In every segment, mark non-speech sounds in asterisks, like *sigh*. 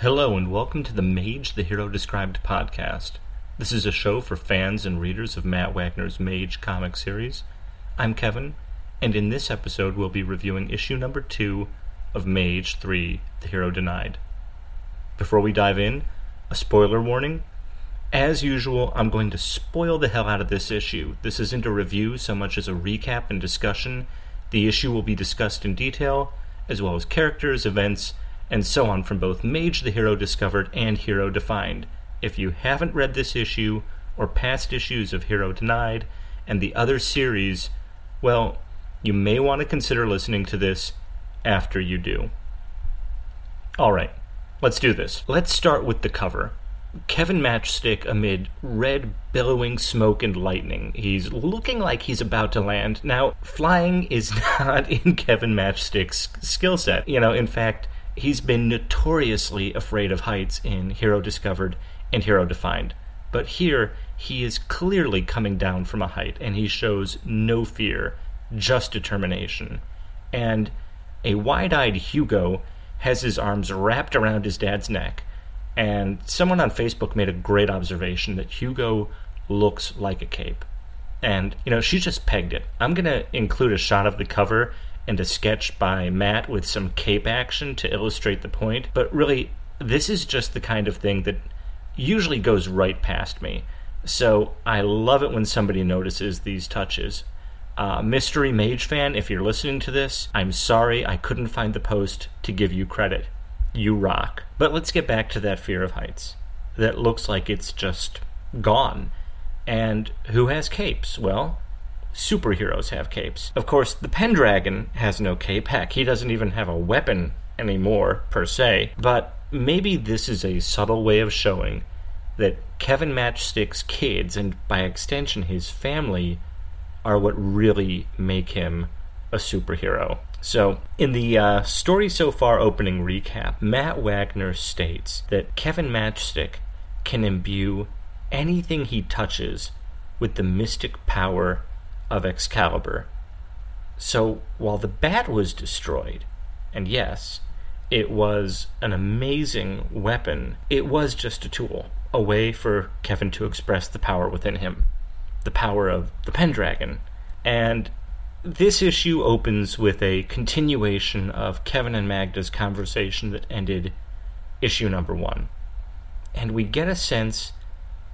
Hello, and welcome to the Mage the Hero Described podcast. This is a show for fans and readers of Matt Wagner's Mage comic series. I'm Kevin, and in this episode, we'll be reviewing issue number two of Mage 3 The Hero Denied. Before we dive in, a spoiler warning. As usual, I'm going to spoil the hell out of this issue. This isn't a review so much as a recap and discussion. The issue will be discussed in detail, as well as characters, events, and so on from both Mage the Hero Discovered and Hero Defined. If you haven't read this issue, or past issues of Hero Denied, and the other series, well, you may want to consider listening to this after you do. Alright, let's do this. Let's start with the cover. Kevin Matchstick amid red, billowing smoke and lightning. He's looking like he's about to land. Now, flying is *laughs* not in Kevin Matchstick's skill set. You know, in fact, he's been notoriously afraid of heights in Hero Discovered and Hero Defined. But here, he is clearly coming down from a height, and he shows no fear, just determination. And a wide eyed Hugo has his arms wrapped around his dad's neck. And someone on Facebook made a great observation that Hugo looks like a cape. And, you know, she just pegged it. I'm going to include a shot of the cover and a sketch by Matt with some cape action to illustrate the point. But really, this is just the kind of thing that usually goes right past me. So I love it when somebody notices these touches. Uh, Mystery Mage fan, if you're listening to this, I'm sorry I couldn't find the post to give you credit. You rock. But let's get back to that fear of heights. That looks like it's just gone. And who has capes? Well, superheroes have capes. Of course, the Pendragon has no cape. Heck, he doesn't even have a weapon anymore, per se. But maybe this is a subtle way of showing that Kevin Matchstick's kids, and by extension his family, are what really make him a superhero. So, in the uh, story so far opening recap, Matt Wagner states that Kevin Matchstick can imbue anything he touches with the mystic power of Excalibur. So while the bat was destroyed, and yes, it was an amazing weapon, it was just a tool, a way for Kevin to express the power within him, the power of the Pendragon. And this issue opens with a continuation of Kevin and Magda's conversation that ended issue number one. And we get a sense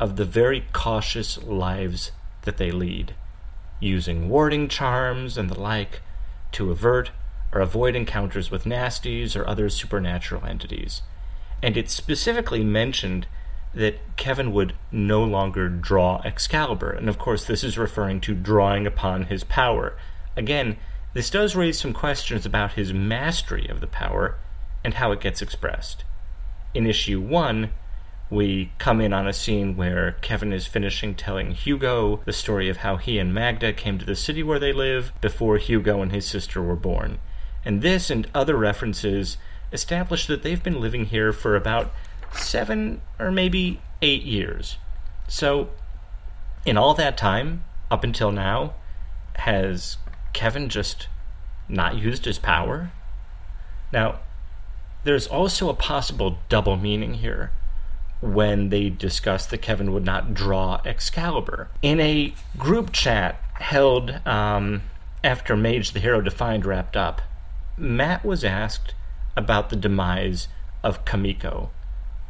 of the very cautious lives that they lead using warding charms and the like to avert or avoid encounters with nasties or other supernatural entities. And it specifically mentioned that Kevin would no longer draw Excalibur, and of course, this is referring to drawing upon his power. Again, this does raise some questions about his mastery of the power and how it gets expressed. In issue 1, we come in on a scene where Kevin is finishing telling Hugo the story of how he and Magda came to the city where they live before Hugo and his sister were born. And this and other references establish that they've been living here for about seven or maybe eight years. So, in all that time, up until now, has Kevin just not used his power? Now, there's also a possible double meaning here when they discussed that Kevin would not draw Excalibur. In a group chat held um, after Mage the Hero Defined wrapped up, Matt was asked about the demise of Comico,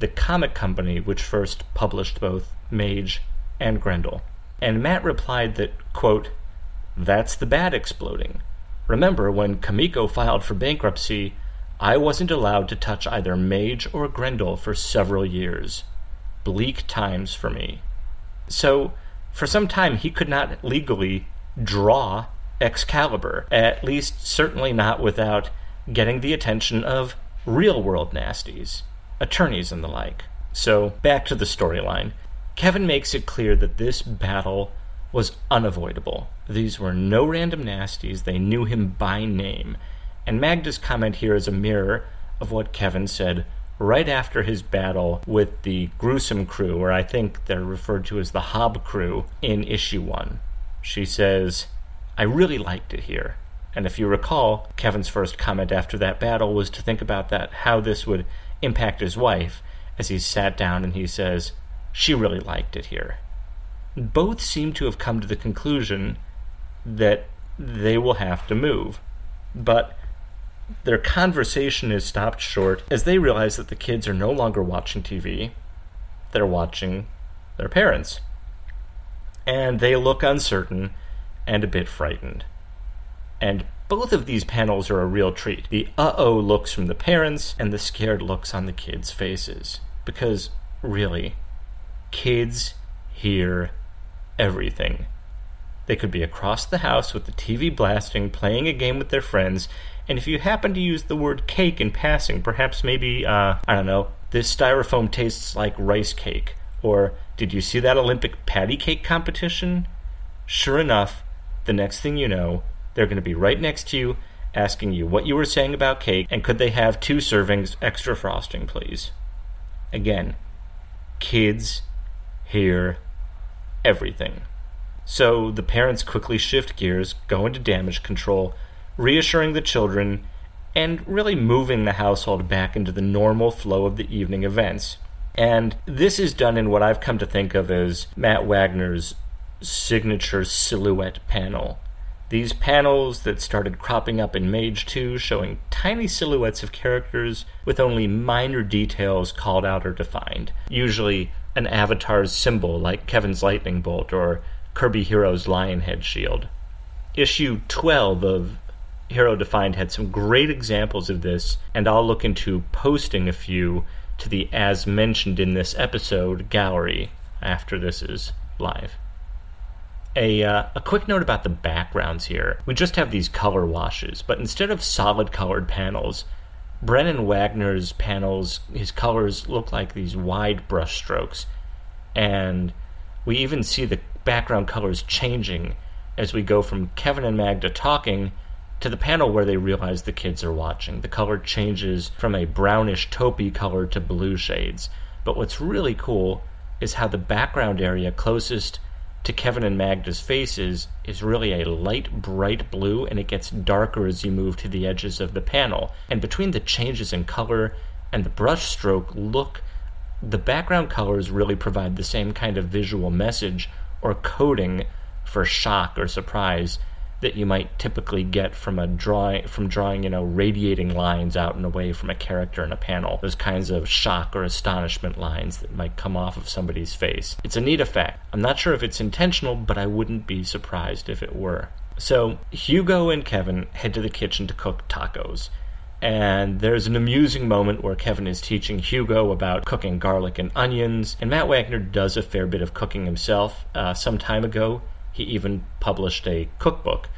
the comic company which first published both Mage and Grendel. And Matt replied that, quote, that's the bat exploding. Remember, when Comico filed for bankruptcy, I wasn't allowed to touch either Mage or Grendel for several years. Bleak times for me. So, for some time, he could not legally draw Excalibur, at least certainly not without getting the attention of real world nasties, attorneys and the like. So, back to the storyline. Kevin makes it clear that this battle was unavoidable. These were no random nasties, they knew him by name, and Magda's comment here is a mirror of what Kevin said right after his battle with the gruesome crew, or I think they're referred to as the Hob crew, in issue one. She says, I really liked it here. And if you recall, Kevin's first comment after that battle was to think about that, how this would impact his wife as he sat down and he says, She really liked it here. Both seem to have come to the conclusion that they will have to move. But their conversation is stopped short as they realize that the kids are no longer watching TV, they're watching their parents. And they look uncertain and a bit frightened. And both of these panels are a real treat. The uh oh looks from the parents and the scared looks on the kids' faces. Because, really, kids hear everything. They could be across the house with the TV blasting, playing a game with their friends, and if you happen to use the word cake in passing, perhaps maybe, uh, I don't know, this styrofoam tastes like rice cake, or did you see that Olympic patty cake competition? Sure enough, the next thing you know, they're going to be right next to you asking you what you were saying about cake and could they have two servings extra frosting, please? Again, kids hear everything. So the parents quickly shift gears, go into damage control, reassuring the children, and really moving the household back into the normal flow of the evening events. And this is done in what I've come to think of as Matt Wagner's signature silhouette panel. These panels that started cropping up in Mage 2 showing tiny silhouettes of characters with only minor details called out or defined. Usually an avatar's symbol like Kevin's lightning bolt or Kirby Hero's lion head shield. Issue 12 of Hero Defined had some great examples of this, and I'll look into posting a few to the as mentioned in this episode gallery after this is live. A, uh, a quick note about the backgrounds here. We just have these color washes, but instead of solid colored panels, Brennan Wagner's panels, his colors look like these wide brush strokes. And we even see the background colors changing as we go from Kevin and Magda talking to the panel where they realize the kids are watching. The color changes from a brownish taupey color to blue shades. But what's really cool is how the background area closest to Kevin and Magda's faces is really a light, bright blue, and it gets darker as you move to the edges of the panel. And between the changes in color and the brushstroke look, the background colors really provide the same kind of visual message or coding for shock or surprise that you might typically get from a drawing from drawing you know radiating lines out and away from a character in a panel. Those kinds of shock or astonishment lines that might come off of somebody's face. It's a neat effect. I'm not sure if it's intentional but i wouldn't be surprised if it were. So hugo and kevin head to the kitchen to cook tacos. And there's an amusing moment where Kevin is teaching Hugo about cooking garlic and onions, and Matt Wagner does a fair bit of cooking himself. Uh, some time ago, he even published a cookbook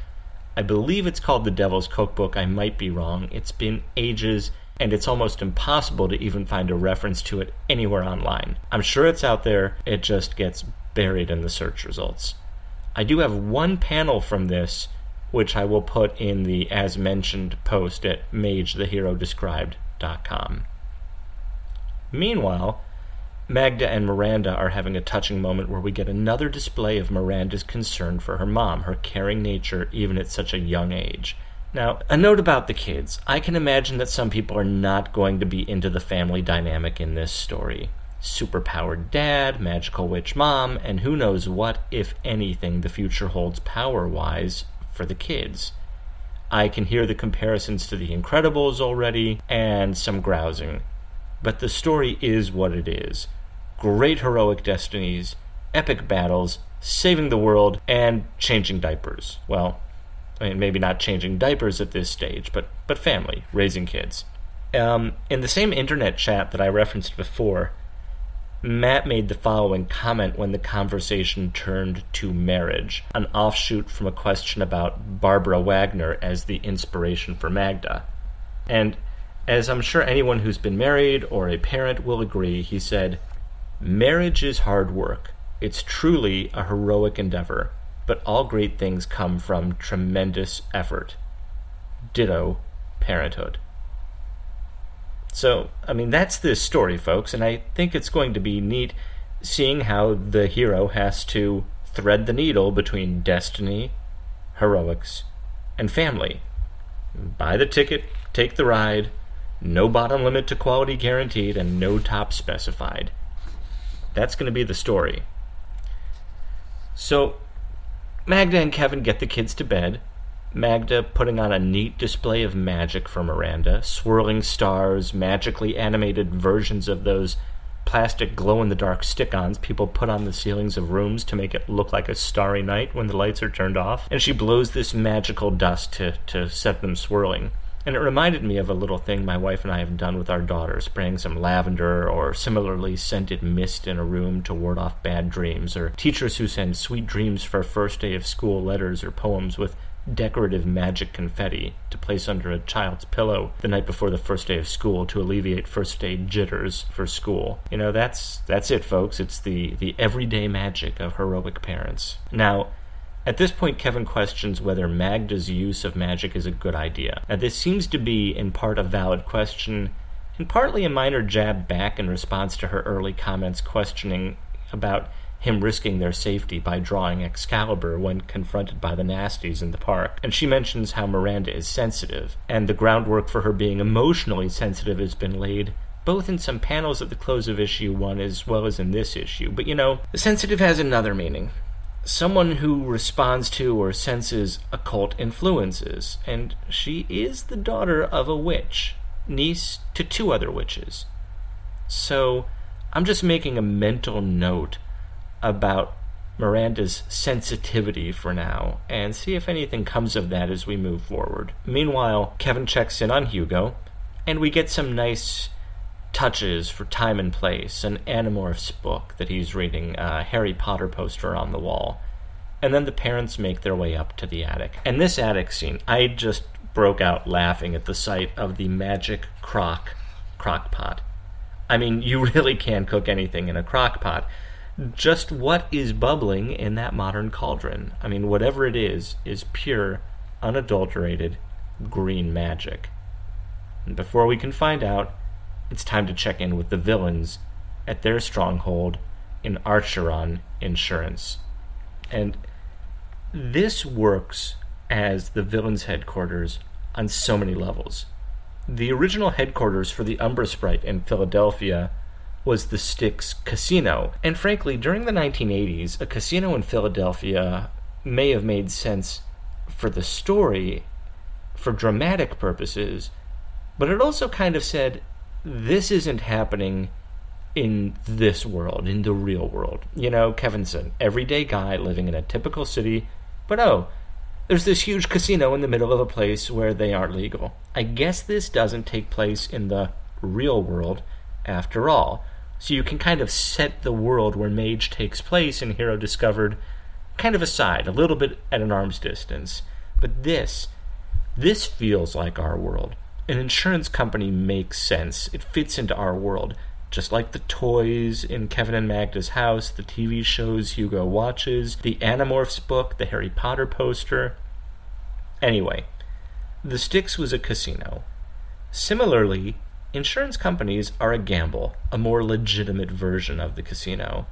I believe it's called The Devil's Cookbook. I might be wrong. It's been ages, and it's almost impossible to even find a reference to it anywhere online. I'm sure it's out there, it just gets buried in the search results. I do have one panel from this, which I will put in the as mentioned post at magetheherodescribed.com. Meanwhile, Magda and Miranda are having a touching moment where we get another display of Miranda's concern for her mom, her caring nature, even at such a young age. Now, a note about the kids. I can imagine that some people are not going to be into the family dynamic in this story. Superpowered dad, magical witch mom, and who knows what, if anything, the future holds power wise for the kids. I can hear the comparisons to The Incredibles already, and some grousing. But the story is what it is great heroic destinies, epic battles, saving the world, and changing diapers. Well, I mean, maybe not changing diapers at this stage, but, but family, raising kids. Um, in the same internet chat that I referenced before, Matt made the following comment when the conversation turned to marriage, an offshoot from a question about Barbara Wagner as the inspiration for Magda. And as I'm sure anyone who's been married or a parent will agree, he said, Marriage is hard work. It's truly a heroic endeavor, but all great things come from tremendous effort. Ditto parenthood. So, I mean, that's this story, folks, and I think it's going to be neat seeing how the hero has to thread the needle between destiny, heroics, and family. Buy the ticket, take the ride, no bottom limit to quality guaranteed, and no top specified. That's going to be the story. So, Magda and Kevin get the kids to bed. Magda putting on a neat display of magic for Miranda, swirling stars, magically animated versions of those plastic glow in the dark stick ons people put on the ceilings of rooms to make it look like a starry night when the lights are turned off. And she blows this magical dust to, to set them swirling. And it reminded me of a little thing my wife and I have done with our daughter, spraying some lavender or similarly scented mist in a room to ward off bad dreams, or teachers who send sweet dreams for first day of school letters or poems with decorative magic confetti to place under a child's pillow the night before the first day of school to alleviate first day jitters for school. You know, that's that's it folks. It's the the everyday magic of heroic parents. Now, at this point, Kevin questions whether Magda's use of magic is a good idea. Now, this seems to be, in part, a valid question, and partly a minor jab back in response to her early comments questioning about him risking their safety by drawing Excalibur when confronted by the nasties in the park. And she mentions how Miranda is sensitive, and the groundwork for her being emotionally sensitive has been laid both in some panels at the close of issue one as well as in this issue. But you know, sensitive has another meaning. Someone who responds to or senses occult influences, and she is the daughter of a witch, niece to two other witches. So, I'm just making a mental note about Miranda's sensitivity for now and see if anything comes of that as we move forward. Meanwhile, Kevin checks in on Hugo, and we get some nice touches for time and place an Animorphs book that he's reading, a Harry Potter poster on the wall. And then the parents make their way up to the attic. And this attic scene, I just broke out laughing at the sight of the magic crock crock pot. I mean, *laughs* you really can cook anything in a crock pot just what is bubbling in that modern cauldron. I mean, whatever it is, is pure, unadulterated green magic. And before we can find out, it's time to check in with the villains at their stronghold in Archeron Insurance. And this works as the villains' headquarters on so many levels. The original headquarters for the Umbra Sprite in Philadelphia was the Styx Casino. And frankly, during the 1980s, a casino in Philadelphia may have made sense for the story, for dramatic purposes, but it also kind of said, this isn't happening in this world, in the real world. You know, Kevinson, everyday guy living in a typical city, but oh, there's this huge casino in the middle of a place where they aren't legal. I guess this doesn't take place in the real world after all. So you can kind of set the world where Mage takes place in Hero Discovered kind of aside, a little bit at an arm's distance. But this, this feels like our world. An insurance company makes sense. It fits into our world. Just like the toys in Kevin and Magda's house, the TV shows Hugo watches, the Animorphs book, the Harry Potter poster. Anyway, the Styx was a casino. Similarly, Insurance companies are a gamble, a more legitimate version of the casino,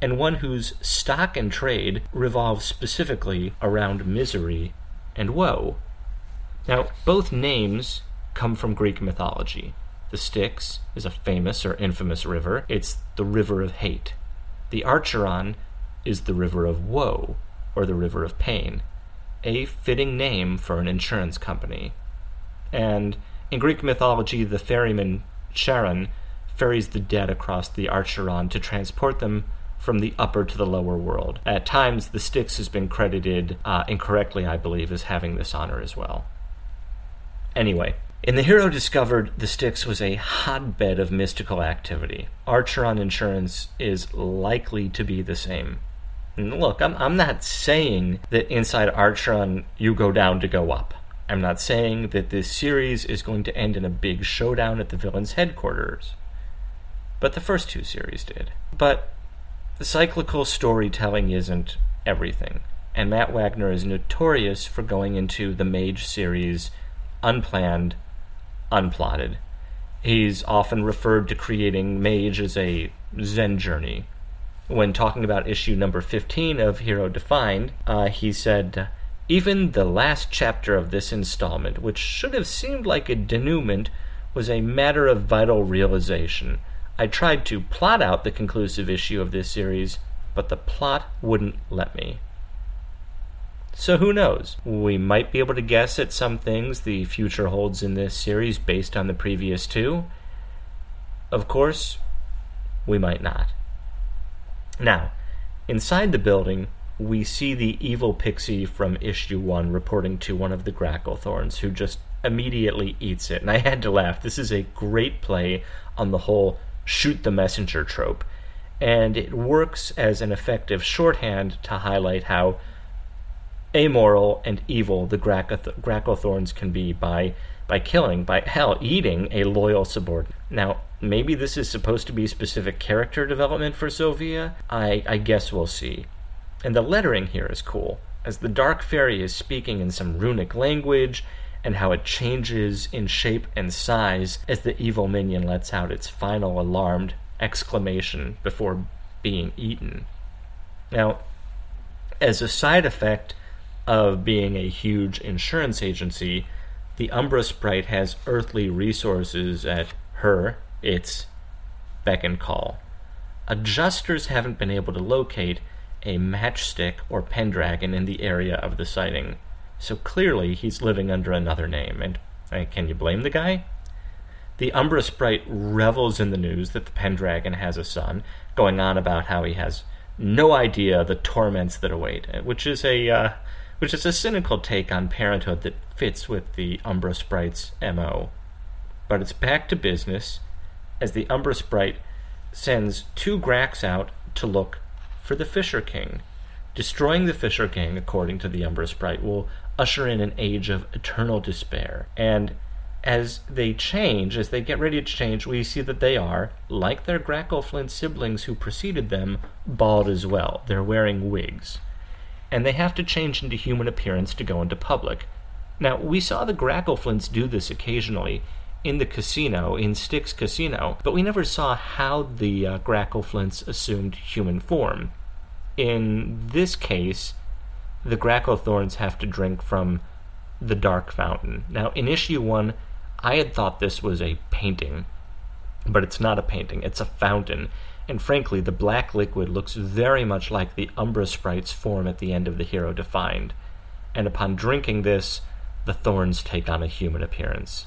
and one whose stock and trade revolves specifically around misery and woe. Now, both names come from Greek mythology. The Styx is a famous or infamous river, it's the river of hate. The Archeron is the river of woe, or the river of pain, a fitting name for an insurance company. And in Greek mythology, the ferryman Charon ferries the dead across the Archeron to transport them from the upper to the lower world. At times, the Styx has been credited, uh, incorrectly, I believe, as having this honor as well. Anyway, in The Hero Discovered, the Styx was a hotbed of mystical activity. Archeron Insurance is likely to be the same. And look, I'm, I'm not saying that inside Archeron you go down to go up. I'm not saying that this series is going to end in a big showdown at the villain's headquarters, but the first two series did. But the cyclical storytelling isn't everything, and Matt Wagner is notorious for going into the Mage series unplanned, unplotted. He's often referred to creating Mage as a Zen journey. When talking about issue number 15 of Hero Defined, uh, he said, even the last chapter of this installment, which should have seemed like a denouement, was a matter of vital realization. I tried to plot out the conclusive issue of this series, but the plot wouldn't let me. So who knows? We might be able to guess at some things the future holds in this series based on the previous two. Of course, we might not. Now, inside the building, we see the evil pixie from issue one reporting to one of the Gracklethorns, who just immediately eats it. And I had to laugh. This is a great play on the whole shoot the messenger trope. And it works as an effective shorthand to highlight how amoral and evil the Gracklethorns can be by by killing, by hell, eating a loyal subordinate. Now, maybe this is supposed to be specific character development for Sylvia. I, I guess we'll see. And the lettering here is cool, as the Dark Fairy is speaking in some runic language, and how it changes in shape and size as the evil minion lets out its final alarmed exclamation before being eaten. Now, as a side effect of being a huge insurance agency, the Umbra Sprite has earthly resources at her, its beck and call. Adjusters haven't been able to locate a matchstick or pendragon in the area of the sighting, so clearly he's living under another name, and can you blame the guy? The Umbra Sprite revels in the news that the Pendragon has a son, going on about how he has no idea the torments that await, which is a uh, which is a cynical take on parenthood that fits with the Umbra Sprite's MO. But it's back to business as the Umbra Sprite sends two Gracks out to look for the Fisher King. Destroying the Fisher King, according to the Umbra Sprite, will usher in an age of eternal despair. And as they change, as they get ready to change, we see that they are, like their Grackleflint siblings who preceded them, bald as well. They're wearing wigs and they have to change into human appearance to go into public. Now, we saw the Grackleflints do this occasionally in the casino, in Styx Casino, but we never saw how the uh, Grackleflints assumed human form. In this case, the Gracklethorns have to drink from the Dark Fountain. Now, in issue one, I had thought this was a painting, but it's not a painting, it's a fountain and frankly, the black liquid looks very much like the Umbra Sprite's form at the end of the Hero Defined, and upon drinking this, the thorns take on a human appearance.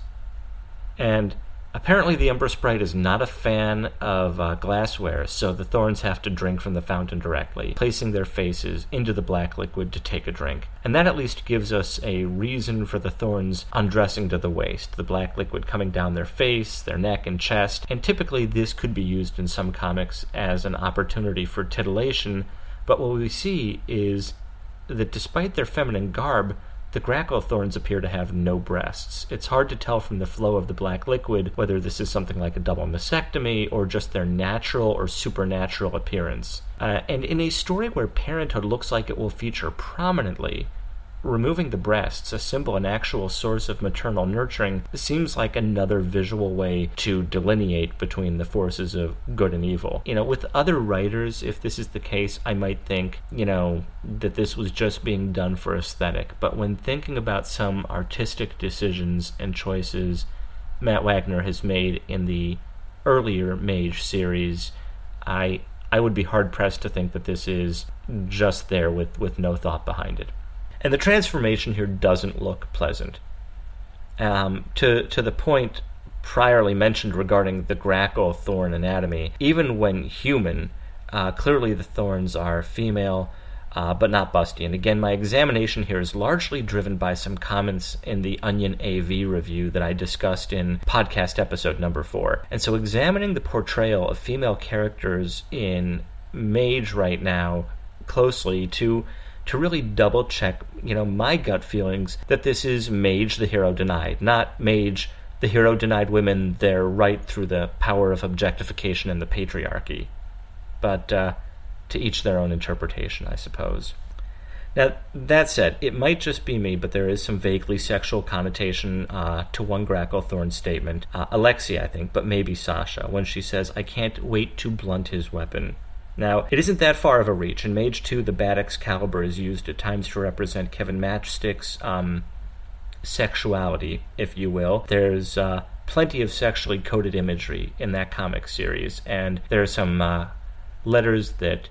And Apparently, the Umbra Sprite is not a fan of uh, glassware, so the Thorns have to drink from the fountain directly, placing their faces into the black liquid to take a drink. And that at least gives us a reason for the Thorns undressing to the waist, the black liquid coming down their face, their neck, and chest. And typically, this could be used in some comics as an opportunity for titillation, but what we see is that despite their feminine garb, the Gracklethorns appear to have no breasts. It's hard to tell from the flow of the black liquid whether this is something like a double mastectomy or just their natural or supernatural appearance. Uh, and in a story where parenthood looks like it will feature prominently, removing the breasts, a symbol and actual source of maternal nurturing, seems like another visual way to delineate between the forces of good and evil. You know, with other writers, if this is the case, I might think, you know, that this was just being done for aesthetic. But when thinking about some artistic decisions and choices Matt Wagner has made in the earlier Mage series, I I would be hard pressed to think that this is just there with, with no thought behind it. And the transformation here doesn't look pleasant. Um, to, to the point priorly mentioned regarding the grackle thorn anatomy, even when human, uh, clearly the thorns are female, uh, but not busty. And again, my examination here is largely driven by some comments in the Onion AV review that I discussed in podcast episode number four. And so, examining the portrayal of female characters in Mage right now closely to to really double check, you know, my gut feelings that this is Mage the hero denied, not Mage the hero denied women their right through the power of objectification and the patriarchy. But uh, to each their own interpretation, I suppose. Now, that said, it might just be me, but there is some vaguely sexual connotation uh, to one Gracklethorn statement. Uh, Alexia, I think, but maybe Sasha, when she says, I can't wait to blunt his weapon. Now, it isn't that far of a reach. In Mage 2, the Bat Excalibur is used at times to represent Kevin Matchstick's um, sexuality, if you will. There's uh, plenty of sexually coded imagery in that comic series, and there are some uh, letters that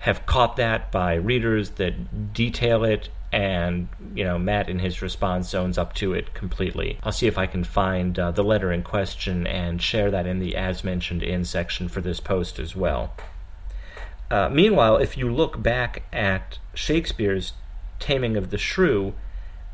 have caught that by readers that detail it and you know matt in his response zones up to it completely i'll see if i can find uh, the letter in question and share that in the as mentioned in section for this post as well uh, meanwhile if you look back at shakespeare's taming of the shrew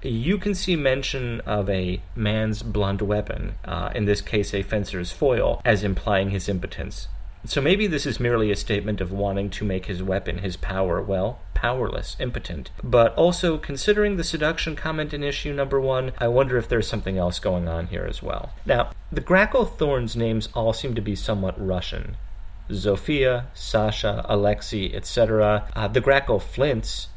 you can see mention of a man's blunt weapon, uh, in this case a fencer's foil, as implying his impotence. So maybe this is merely a statement of wanting to make his weapon, his power, well, powerless, impotent. But also, considering the seduction comment in issue number one, I wonder if there's something else going on here as well. Now, the Grackle Thorns names all seem to be somewhat Russian. Zofia, Sasha, Alexei, etc. Uh, the Grackle Flints,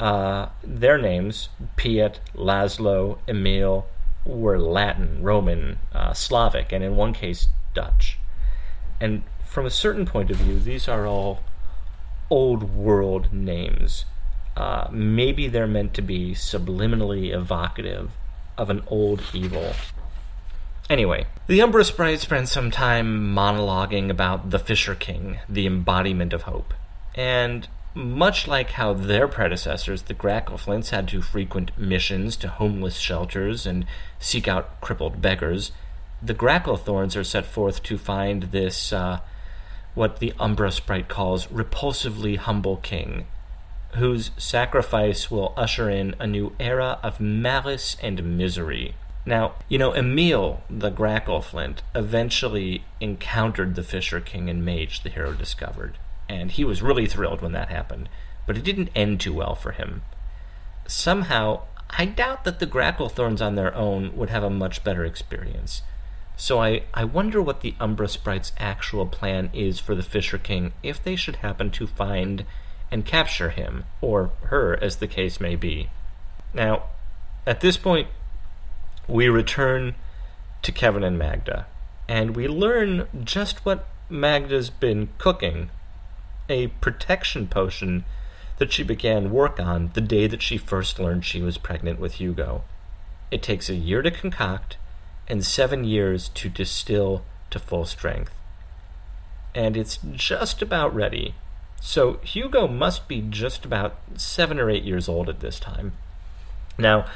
uh, their names, Piet, Laszlo, Emil, were Latin, Roman, uh, Slavic, and in one case, Dutch. And from a certain point of view, these are all old world names. Uh, maybe they're meant to be subliminally evocative of an old evil. Anyway, the Umbra Sprite spent some time monologuing about the Fisher King, the embodiment of hope. And much like how their predecessors, the Grackleflints, had to frequent missions to homeless shelters and seek out crippled beggars, the Gracklethorns are set forth to find this uh, what the Umbra sprite calls repulsively humble king, whose sacrifice will usher in a new era of malice and misery. Now, you know, Emil, the Grackleflint, eventually encountered the Fisher King and Mage, the hero discovered, and he was really thrilled when that happened, but it didn't end too well for him. Somehow, I doubt that the Gracklethorns on their own would have a much better experience. So I, I wonder what the Umbra Sprite's actual plan is for the Fisher King if they should happen to find and capture him, or her, as the case may be. Now, at this point, we return to Kevin and Magda, and we learn just what Magda's been cooking a protection potion that she began work on the day that she first learned she was pregnant with Hugo. It takes a year to concoct and seven years to distill to full strength. And it's just about ready. So Hugo must be just about seven or eight years old at this time. Now,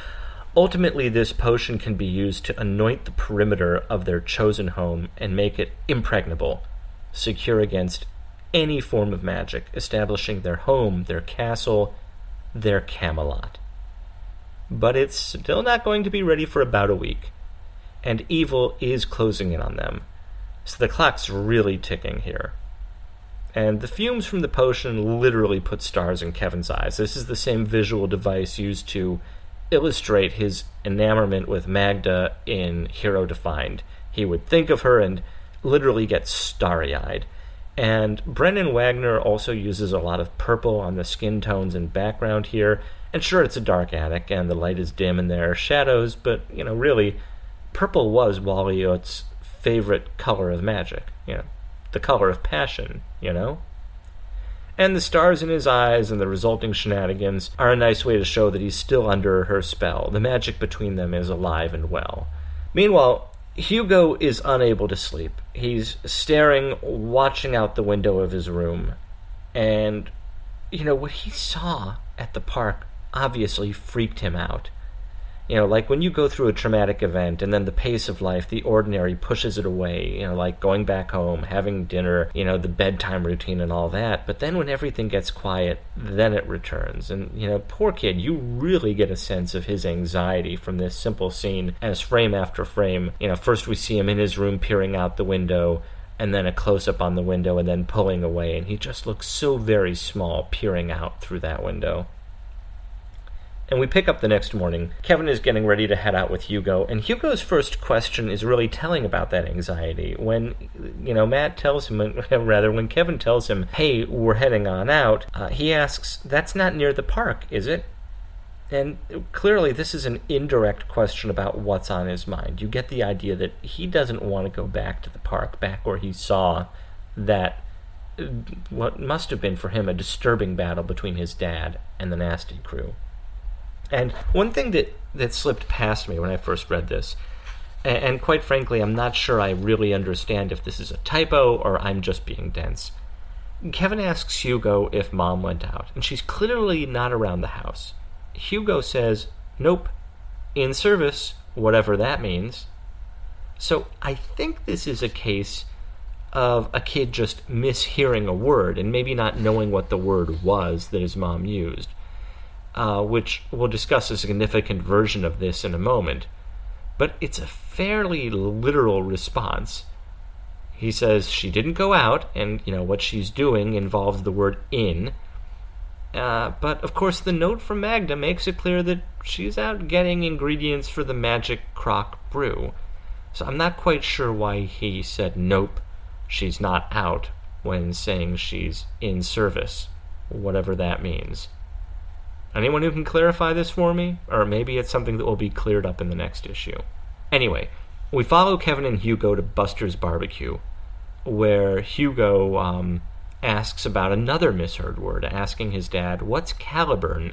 ultimately, this potion can be used to anoint the perimeter of their chosen home and make it impregnable, secure against any form of magic, establishing their home, their castle, their Camelot. But it's still not going to be ready for about a week and evil is closing in on them. So the clock's really ticking here. And the fumes from the potion literally put stars in Kevin's eyes. This is the same visual device used to illustrate his enamorment with Magda in Hero Defined. He would think of her and literally get starry eyed. And Brennan Wagner also uses a lot of purple on the skin tones and background here. And sure, it's a dark attic and the light is dim and there are shadows, but, you know, really, purple was Wally Oates' favorite color of magic, you know, the color of passion, you know? And the stars in his eyes and the resulting shenanigans are a nice way to show that he's still under her spell. The magic between them is alive and well. Meanwhile, Hugo is unable to sleep. He's staring, watching out the window of his room. And, you know, what he saw at the park obviously freaked him out. You know, like when you go through a traumatic event and then the pace of life, the ordinary pushes it away, you know, like going back home, having dinner, you know, the bedtime routine and all that. But then when everything gets quiet, then it returns. And, you know, poor kid, you really get a sense of his anxiety from this simple scene as frame after frame. You know, first we see him in his room peering out the window and then a close up on the window and then pulling away and he just looks so very small peering out through that window. And we pick up the next morning. Kevin is getting ready to head out with Hugo, and Hugo's first question is really telling about that anxiety. When, you know, Matt tells him, *laughs* rather, when Kevin tells him, hey, we're heading on out, uh, he asks, that's not near the park, is it? And clearly, this is an indirect question about what's on his mind. You get the idea that he doesn't want to go back to the park, back where he saw that uh, what must have been for him a disturbing battle between his dad and the Nasty Crew. And one thing that, that slipped past me when I first read this And, and quite frankly, I'm not sure I really understand if this is a typo or I'm just being dense. Kevin asks Hugo if mom went out, and she's clearly not around the house. Hugo says, Nope, in service, whatever that means. So I think this is a case of a kid just mishearing a word and maybe not knowing what the word was that his mom used, uh, which we'll discuss a significant version of this in a moment. But it's a fairly literal response. He says she didn't go out, and you know what she's doing involves the word in. Uh, but of course, the note from Magda makes it clear that she's out getting ingredients for the magic crock brew. So I'm not quite sure why he said nope she's not out when saying she's in service, whatever that means. Anyone who can clarify this for me? Or maybe it's something that will be cleared up in the next issue. Anyway, we follow Kevin and Hugo to Buster's barbecue, where Hugo um, asks about another misheard word, asking his dad, What's Caliburn?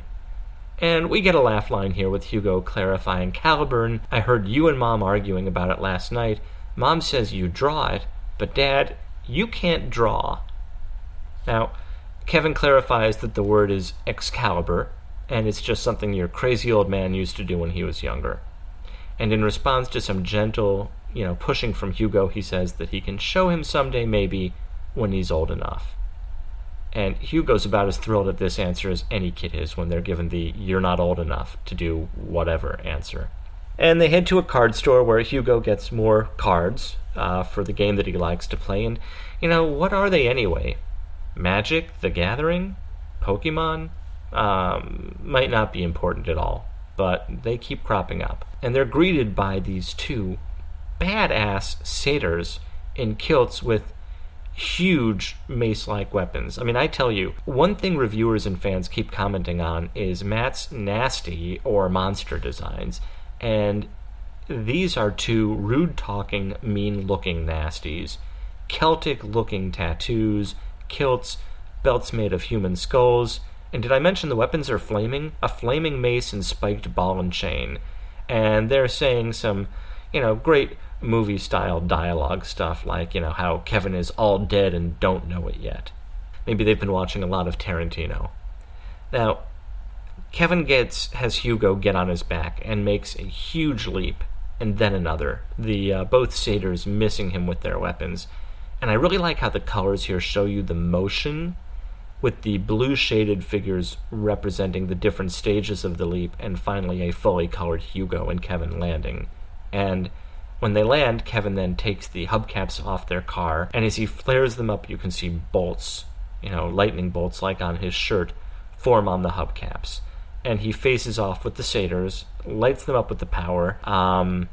And we get a laugh line here with Hugo clarifying Caliburn. I heard you and Mom arguing about it last night. Mom says you draw it, but, Dad, you can't draw. Now, Kevin clarifies that the word is Excalibur, and it's just something your crazy old man used to do when he was younger. And in response to some gentle, you know, pushing from Hugo, he says that he can show him someday, maybe, when he's old enough. And Hugo's about as thrilled at this answer as any kid is when they're given the you're not old enough to do whatever answer. And they head to a card store where Hugo gets more cards, uh, for the game that he likes to play. And, you know, what are they anyway? Magic, The Gathering, Pokemon? Um, might not be important at all, but they keep cropping up. And they're greeted by these two badass satyrs in kilts with huge mace like weapons. I mean, I tell you, one thing reviewers and fans keep commenting on is Matt's nasty or monster designs. And these are two rude talking, mean looking nasties. Celtic looking tattoos, kilts, belts made of human skulls. And did I mention the weapons are flaming? A flaming mace and spiked ball and chain. And they're saying some, you know, great movie style dialogue stuff like, you know, how Kevin is all dead and don't know it yet. Maybe they've been watching a lot of Tarantino. Now, Kevin gets has Hugo get on his back and makes a huge leap and then another. The uh, both satyrs missing him with their weapons, and I really like how the colors here show you the motion, with the blue shaded figures representing the different stages of the leap, and finally a fully colored Hugo and Kevin landing. And when they land, Kevin then takes the hubcaps off their car, and as he flares them up, you can see bolts, you know, lightning bolts like on his shirt, form on the hubcaps and he faces off with the satyrs, lights them up with the power, um,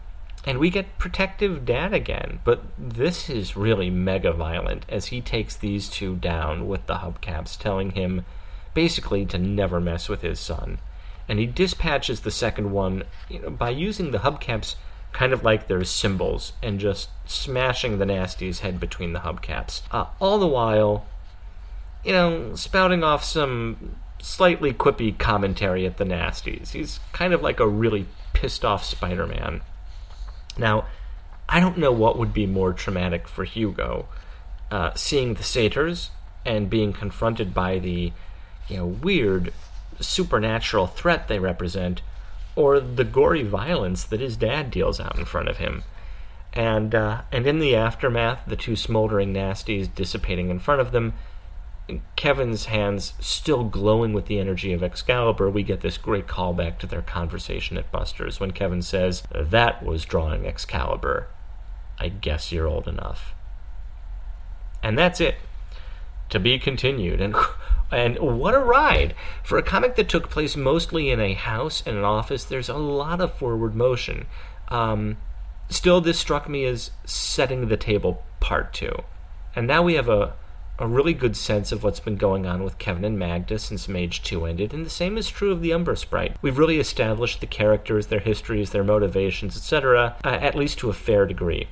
and we get protective dad again. But this is really mega violent as he takes these two down with the hubcaps, telling him basically to never mess with his son. And he dispatches the second one you know, by using the hubcaps kind of like their cymbals and just smashing the nasty's head between the hubcaps. Uh, all the while, you know, spouting off some slightly quippy commentary at the nasties. He's kind of like a really pissed off Spider Man. Now, I don't know what would be more traumatic for Hugo uh, seeing the satyrs and being confronted by the you know weird supernatural threat they represent or the gory violence that his dad deals out in front of him. And uh, and in the aftermath the two smoldering nasties dissipating in front of them Kevin's hands still glowing with the energy of Excalibur, we get this great callback to their conversation at Buster's when Kevin says, That was drawing Excalibur. I guess you're old enough. And that's it. To be continued. And and what a ride! For a comic that took place mostly in a house and an office, there's a lot of forward motion. Um, still, this struck me as setting the table part two. And now we have a a really good sense of what's been going on with Kevin and Magda since Mage 2 ended, and the same is true of the Umbra Sprite. We've really established the characters, their histories, their motivations, etc., uh, at least to a fair degree.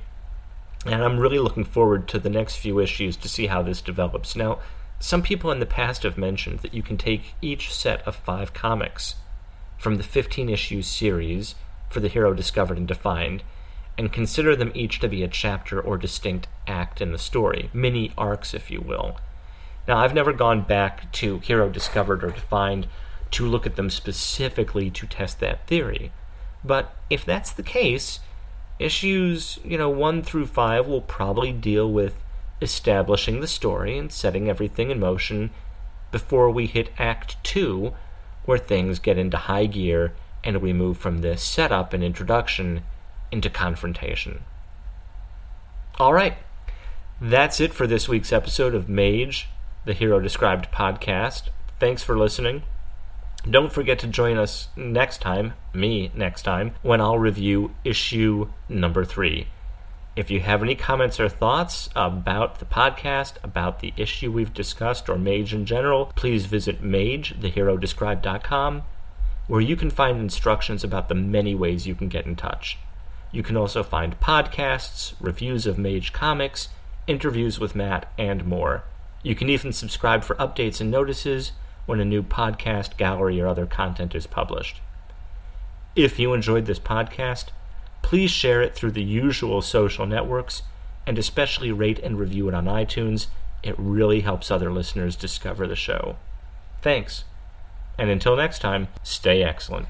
And I'm really looking forward to the next few issues to see how this develops. Now, some people in the past have mentioned that you can take each set of five comics from the 15 issue series for the hero discovered and defined and consider them each to be a chapter or distinct act in the story, mini arcs, if you will. Now, I've never gone back to Hero Discovered or Defined to look at them specifically to test that theory. But if that's the case, issues, you know, 1 through 5 will probably deal with establishing the story and setting everything in motion before we hit Act 2, where things get into high gear and we move from this setup and introduction into confrontation. All right, that's it for this week's episode of Mage, the Hero Described podcast. Thanks for listening. Don't forget to join us next time, me next time, when I'll review issue number three. If you have any comments or thoughts about the podcast, about the issue we've discussed, or Mage in general, please visit magetheherodescribed.com, where you can find instructions about the many ways you can get in touch. You can also find podcasts, reviews of Mage comics, interviews with Matt, and more. You can even subscribe for updates and notices when a new podcast, gallery, or other content is published. If you enjoyed this podcast, please share it through the usual social networks and especially rate and review it on iTunes. It really helps other listeners discover the show. Thanks. And until next time, stay excellent.